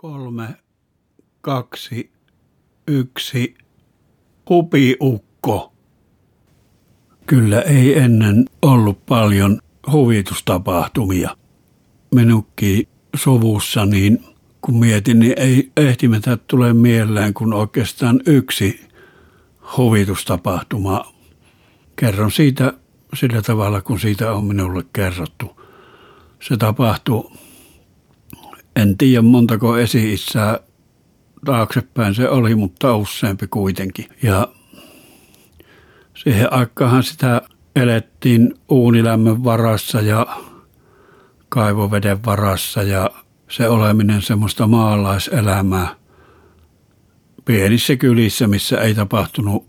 kolme, kaksi, yksi, hupiukko. Kyllä ei ennen ollut paljon huvitustapahtumia. Minukki sovussa, niin kun mietin, niin ei ehtimättä tule mieleen kun oikeastaan yksi huvitustapahtuma. Kerron siitä sillä tavalla, kun siitä on minulle kerrottu. Se tapahtui en tiedä montako esi-isää taaksepäin se oli, mutta useampi kuitenkin. Ja siihen aikaan sitä elettiin uunilämmön varassa ja kaivoveden varassa ja se oleminen semmoista maalaiselämää pienissä kylissä, missä ei tapahtunut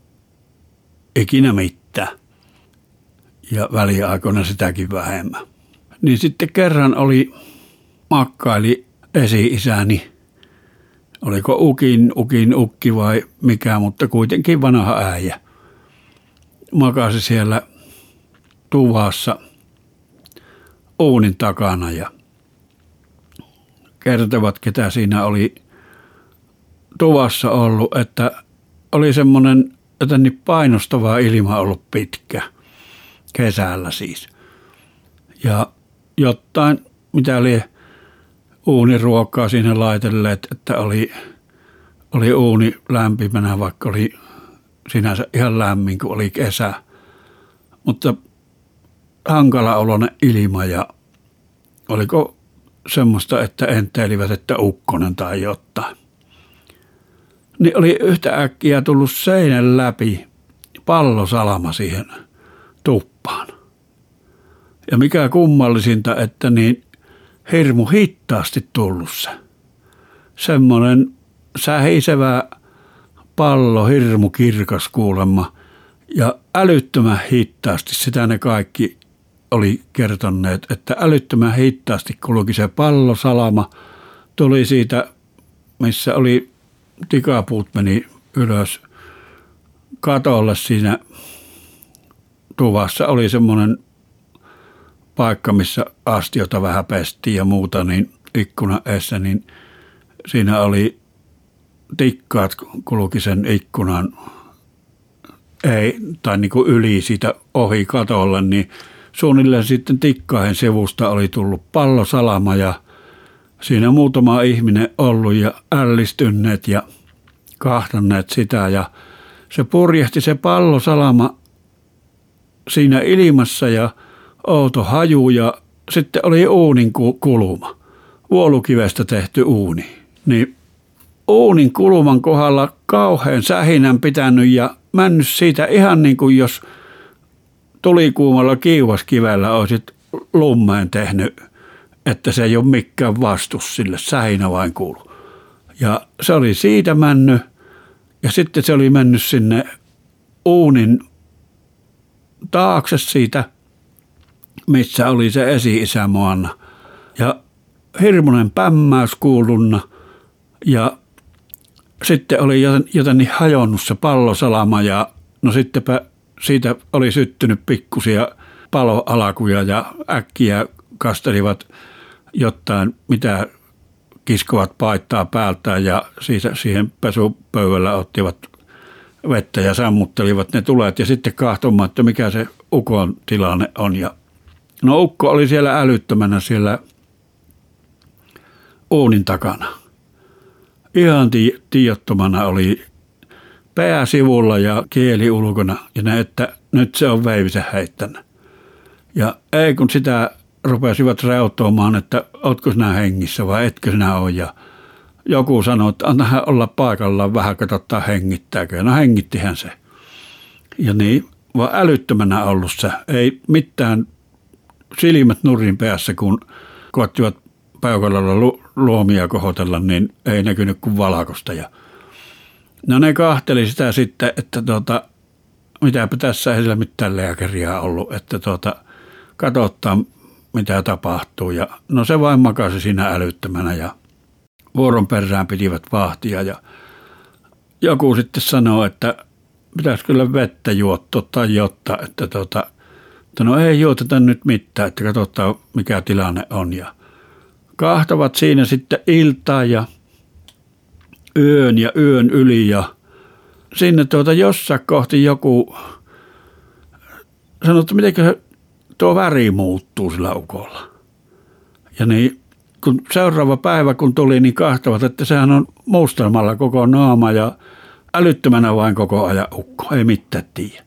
ikinä mitään. Ja väliaikoina sitäkin vähemmän. Niin sitten kerran oli makkaili esi-isäni. Oliko ukin, ukin ukki vai mikä, mutta kuitenkin vanha äijä. Makasi siellä tuvassa uunin takana ja kertovat, ketä siinä oli tuvassa ollut, että oli semmoinen jotenkin painostava ilma ollut pitkä, kesällä siis. Ja jotain, mitä lie uuniruokaa siinä laitelleet, että oli, oli uuni lämpimänä, vaikka oli sinänsä ihan lämmin, kun oli kesä. Mutta hankala oloinen ilma ja oliko semmoista, että enteilivät, että ukkonen tai jotain. Niin oli yhtä äkkiä tullut seinän läpi pallosalama siihen tuppaan. Ja mikä kummallisinta, että niin hirmu hittaasti tullut se. Semmoinen sähisevä pallo, hirmu kirkas kuulemma. Ja älyttömän hittaasti, sitä ne kaikki oli kertoneet, että älyttömän hittaasti kulki se pallo salama. Tuli siitä, missä oli tikapuut meni ylös katolle siinä tuvassa oli semmoinen paikka, missä astiota vähän pestiin ja muuta, niin ikkuna eessä, niin siinä oli tikkaat kulki sen ikkunan ei, tai niin kuin yli siitä ohi katolle, niin suunnilleen sitten tikkahen sivusta oli tullut pallosalama ja siinä muutama ihminen ollut ja ällistyneet ja kahtanneet sitä ja se purjehti se pallosalama siinä ilmassa ja outo haju ja sitten oli uunin kuluma, vuolukivestä tehty uuni. Niin uunin kuluman kohdalla kauhean sähinän pitänyt ja mennyt siitä ihan niin kuin jos tulikuumalla kiivaskivellä olisit lummeen tehnyt, että se ei ole mikään vastus sille, sähinä vain kuulu. Ja se oli siitä mennyt ja sitten se oli mennyt sinne uunin taakse siitä – missä oli se esi-isämaana. Ja hirmuinen pämmäys kuulunna ja sitten oli jotenkin hajonnut se pallosalama ja no sittenpä siitä oli syttynyt pikkusia paloalakuja ja äkkiä kastelivat jotain, mitä kiskovat paittaa päältään ja siitä, siihen pesupöydällä ottivat vettä ja sammuttelivat ne tulet ja sitten kahtomaan, että mikä se ukon tilanne on ja No ukko oli siellä älyttömänä siellä uunin takana. Ihan ti- oli pää sivulla ja kieli ulkona ja näin, että nyt se on veivisen heittänyt. Ja ei kun sitä rupesivat reutoamaan, että ootko sinä hengissä vai etkö sinä ole. Ja joku sanoi, että anna olla paikallaan vähän, katsottaa hengittääkö. No hengittihän se. Ja niin, vaan älyttömänä ollut se. Ei mitään silmät nurin päässä, kun koettivat peukalalla lu- luomia kohotella, niin ei näkynyt kuin valkoista. Ja no ne kahteli sitä sitten, että tuota, mitäpä tässä ei sillä mitään lääkäriä ollut, että tuota, katsottaa mitä tapahtuu. Ja no se vain makasi siinä älyttömänä ja vuoron perään pitivät vahtia ja joku sitten sanoi, että pitäisi kyllä vettä juottaa tai jotta, että tuota, että no ei juoteta nyt mitään, että katsotaan mikä tilanne on. Ja kahtavat siinä sitten iltaa ja yön ja yön yli ja sinne tuota jossain kohti joku sanoi, että miten tuo väri muuttuu sillä ukolla. Ja niin kun seuraava päivä kun tuli, niin kahtavat, että sehän on mustelmalla koko naama ja älyttömänä vain koko ajan ukko, ei mitään tiedä.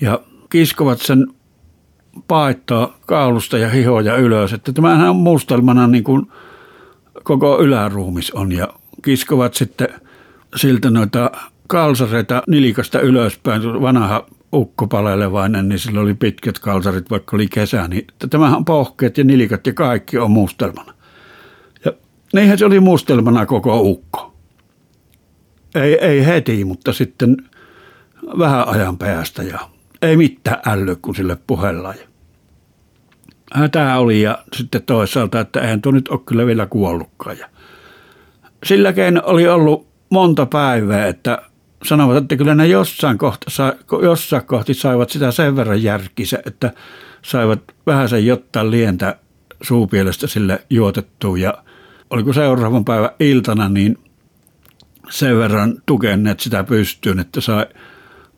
Ja kiskovat sen paittaa kaulusta ja hihoja ylös, että tämähän on mustelmana niin kuin koko yläruumis on ja kiskovat sitten siltä noita kalsareita nilikasta ylöspäin, vanha ukko palelevainen, niin sillä oli pitkät kalsarit, vaikka oli kesä, niin tämähän on pohkeet ja nilikat ja kaikki on mustelmana. Ja niinhän se oli mustelmana koko ukko. Ei, ei heti, mutta sitten vähän ajan päästä ja ei mitään äly, kun sille puhellaan. Hätää oli ja sitten toisaalta, että eihän tuo nyt ole kyllä vielä kuollutkaan. Ja sillä oli ollut monta päivää, että sanovat, että kyllä ne jossain, kohta, jossain kohti saivat sitä sen verran järkisä, että saivat vähän sen jotta lientä suupielestä sille juotettua ja oliko seuraavan päivän iltana niin sen verran tukenneet sitä pystyyn, että sai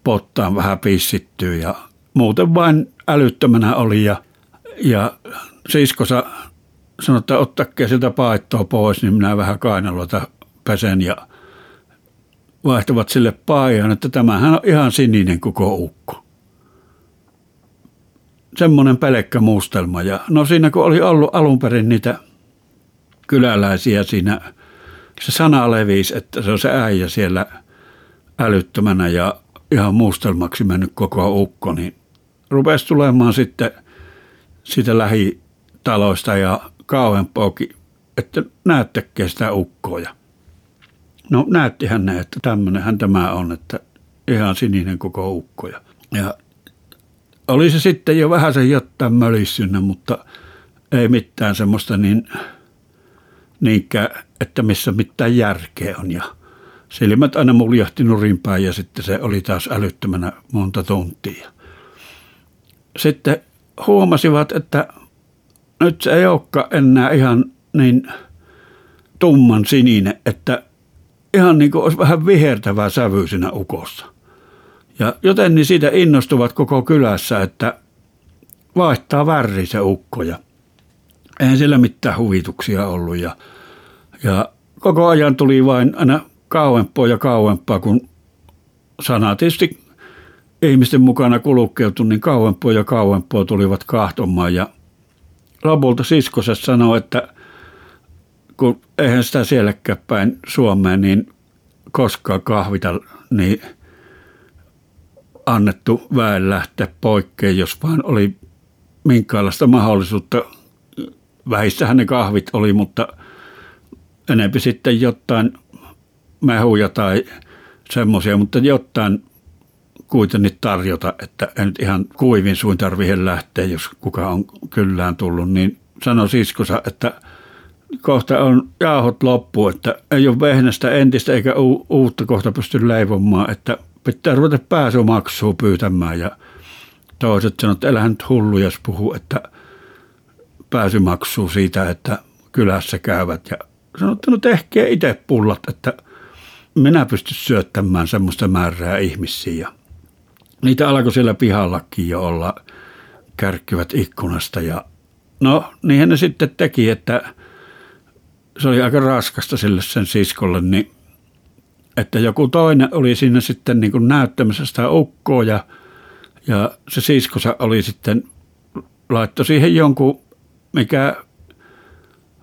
pottaan vähän pissittyä ja muuten vain älyttömänä oli ja, ja siskosa sanoi, että ottakaa siltä paittoa pois, niin minä vähän kainaloita pesen ja vaihtavat sille paajan, että tämähän on ihan sininen koko ukko. Semmoinen pelkkä mustelma. Ja no siinä kun oli ollut alun perin niitä kyläläisiä siinä, se sana levisi, että se on se äijä siellä älyttömänä ja ihan mustelmaksi mennyt koko ukko, niin rupesi tulemaan sitten siitä lähitaloista ja kauempaakin, että näettekö sitä ukkoja. No näyttihän ne, että tämmöinenhän tämä on, että ihan sininen koko ukko. Ja, oli se sitten jo vähän se jotain mölissynnä, mutta ei mitään semmoista niin, niinkään, että missä mitään järkeä on. Ja silmät aina muljahti nurinpäin ja sitten se oli taas älyttömänä monta tuntia. Sitten huomasivat, että nyt se ei olekaan enää ihan niin tumman sininen, että ihan niin kuin olisi vähän vihertävää sävy siinä ukossa. Ja joten niin siitä innostuvat koko kylässä, että vaihtaa väri se ukko ja eihän siellä mitään huvituksia ollut. Ja, ja koko ajan tuli vain aina kauempaa ja kauempaa, kun sana tietysti ihmisten mukana kulkeutui, niin kauempaa ja kauempaa tulivat kahtomaan. Ja lopulta siskoset sanoi, että kun eihän sitä sielläkään päin Suomeen niin koskaan kahvita niin annettu väen lähteä poikkeen, jos vaan oli minkäänlaista mahdollisuutta. Vähissähän ne kahvit oli, mutta enempi sitten jotain mehuja tai semmoisia, mutta jotain kuitenkin tarjota, että en nyt ihan kuivin suin tarvitse lähteä, jos kuka on kyllään tullut, niin sanoi siskosa, että – kohta on jauhot loppu, että ei ole vehnästä entistä eikä u- uutta kohta pysty leivomaan, että pitää ruveta pääsymaksua pyytämään ja toiset sanovat, että älähän nyt hullu, jos puhuu, että pääsymaksuu siitä, että kylässä käyvät ja sanoi, että no tehkää itse pullat, että minä pystyn syöttämään semmoista määrää ihmisiä. Niitä alkoi siellä pihallakin jo olla kärkkyvät ikkunasta. Ja no niinhän ne sitten teki, että – se oli aika raskasta sille sen siskolle, niin että joku toinen oli siinä sitten niin kuin näyttämässä sitä ukkoa ja, ja se siskosa oli sitten, laittoi siihen jonkun, mikä,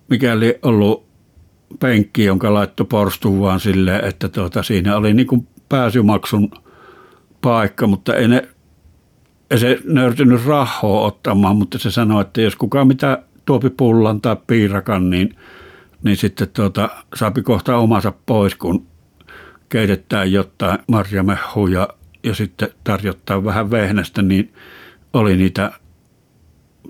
mikäli ollut penkki, jonka laittoi porstuun vaan silleen, että tuota, siinä oli niin kuin pääsymaksun paikka, mutta ei ne ei se nöyrtynyt rahoa ottamaan, mutta se sanoi, että jos kukaan mitä tuopi pullan tai piirakan, niin – niin sitten tuota, saapi kohta omansa pois, kun keitetään jotain marjamehuja ja sitten tarjottaa vähän vehnästä, niin oli niitä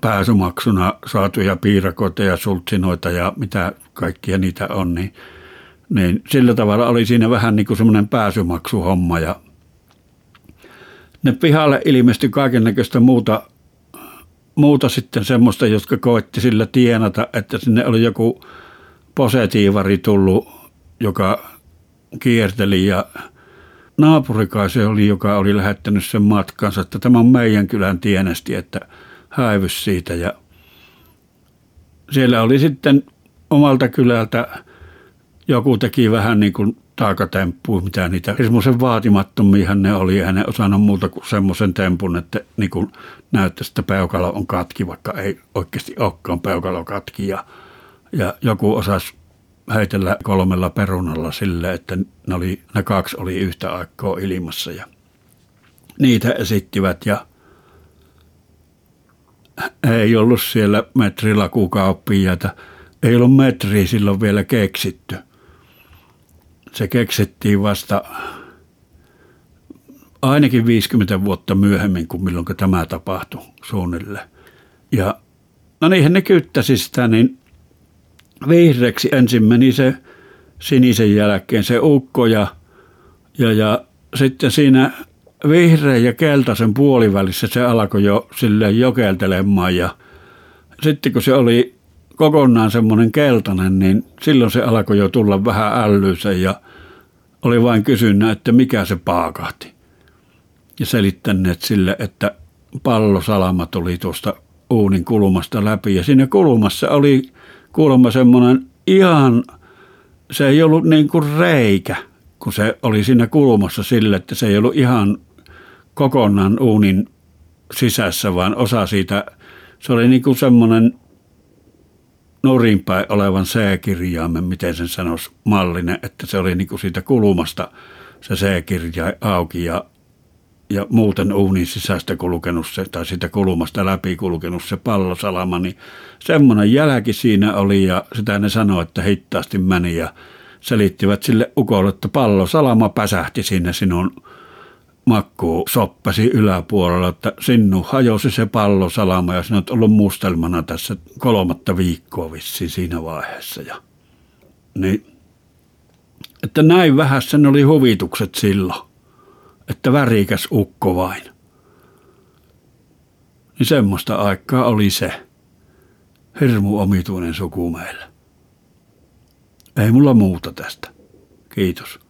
pääsymaksuna saatuja piirakoita ja sultsinoita ja mitä kaikkia niitä on, niin, niin sillä tavalla oli siinä vähän niin kuin semmoinen pääsymaksuhomma ja ne pihalle ilmestyi kaiken näköistä muuta, muuta sitten semmoista, jotka koetti sillä tienata, että sinne oli joku posetiivari tullut, joka kierteli ja naapurikai se oli, joka oli lähettänyt sen matkansa, että tämä on meidän kylän tienesti, että häivys siitä ja siellä oli sitten omalta kylältä joku teki vähän niin kuin taakatemppuja, mitä niitä semmoisen vaatimattomia ne oli. Eihän ne osannut muuta kuin semmoisen tempun, että niin kuin näyttäisi, että peukalo on katki, vaikka ei oikeasti olekaan peukalo katki. Ja, ja joku osasi heitellä kolmella perunalla sille, että ne, oli, ne kaksi oli yhtä aikaa ilmassa ja niitä esittivät ja ei ollut siellä metrilakukauppiaita, ei ollut metriä silloin vielä keksitty. Se keksittiin vasta ainakin 50 vuotta myöhemmin kuin milloin tämä tapahtui suunnilleen. Ja no niinhän ne kyttäsi sitä, niin vihreäksi ensin meni se sinisen jälkeen se ukko ja, ja, ja sitten siinä vihreän ja keltaisen puolivälissä se alkoi jo sille jokeltelemaan ja sitten kun se oli kokonaan semmoinen keltainen, niin silloin se alkoi jo tulla vähän ällyisen ja oli vain kysynyt, että mikä se paakahti. Ja selittäneet sille, että pallosalama tuli tuosta uunin kulmasta läpi ja siinä kulmassa oli kuulemma semmoinen ihan, se ei ollut niin kuin reikä, kun se oli siinä kulmassa sille, että se ei ollut ihan kokonaan uunin sisässä, vaan osa siitä, se oli niin kuin semmoinen nurinpäin olevan C-kirjaimen, miten sen sanoisi, mallinen, että se oli niin kuin siitä kulmasta se C-kirja auki ja, ja muuten uunin sisästä kulkenut se, tai siitä kulmasta läpi kulkenut se pallosalama, niin semmoinen jälki siinä oli ja sitä ne sanoi, että hittaasti meni ja selittivät sille ukolle, että pallosalama päsähti sinne sinun makkuu soppasi yläpuolella, että sinun hajosi se pallosalama ja sinä olet ollut mustelmana tässä kolmatta viikkoa vissiin siinä vaiheessa. Ja, niin, että näin vähässä oli huvitukset silloin, että värikäs ukko vain. Niin semmoista aikaa oli se hirmu omituinen suku meillä. Ei mulla muuta tästä. Kiitos.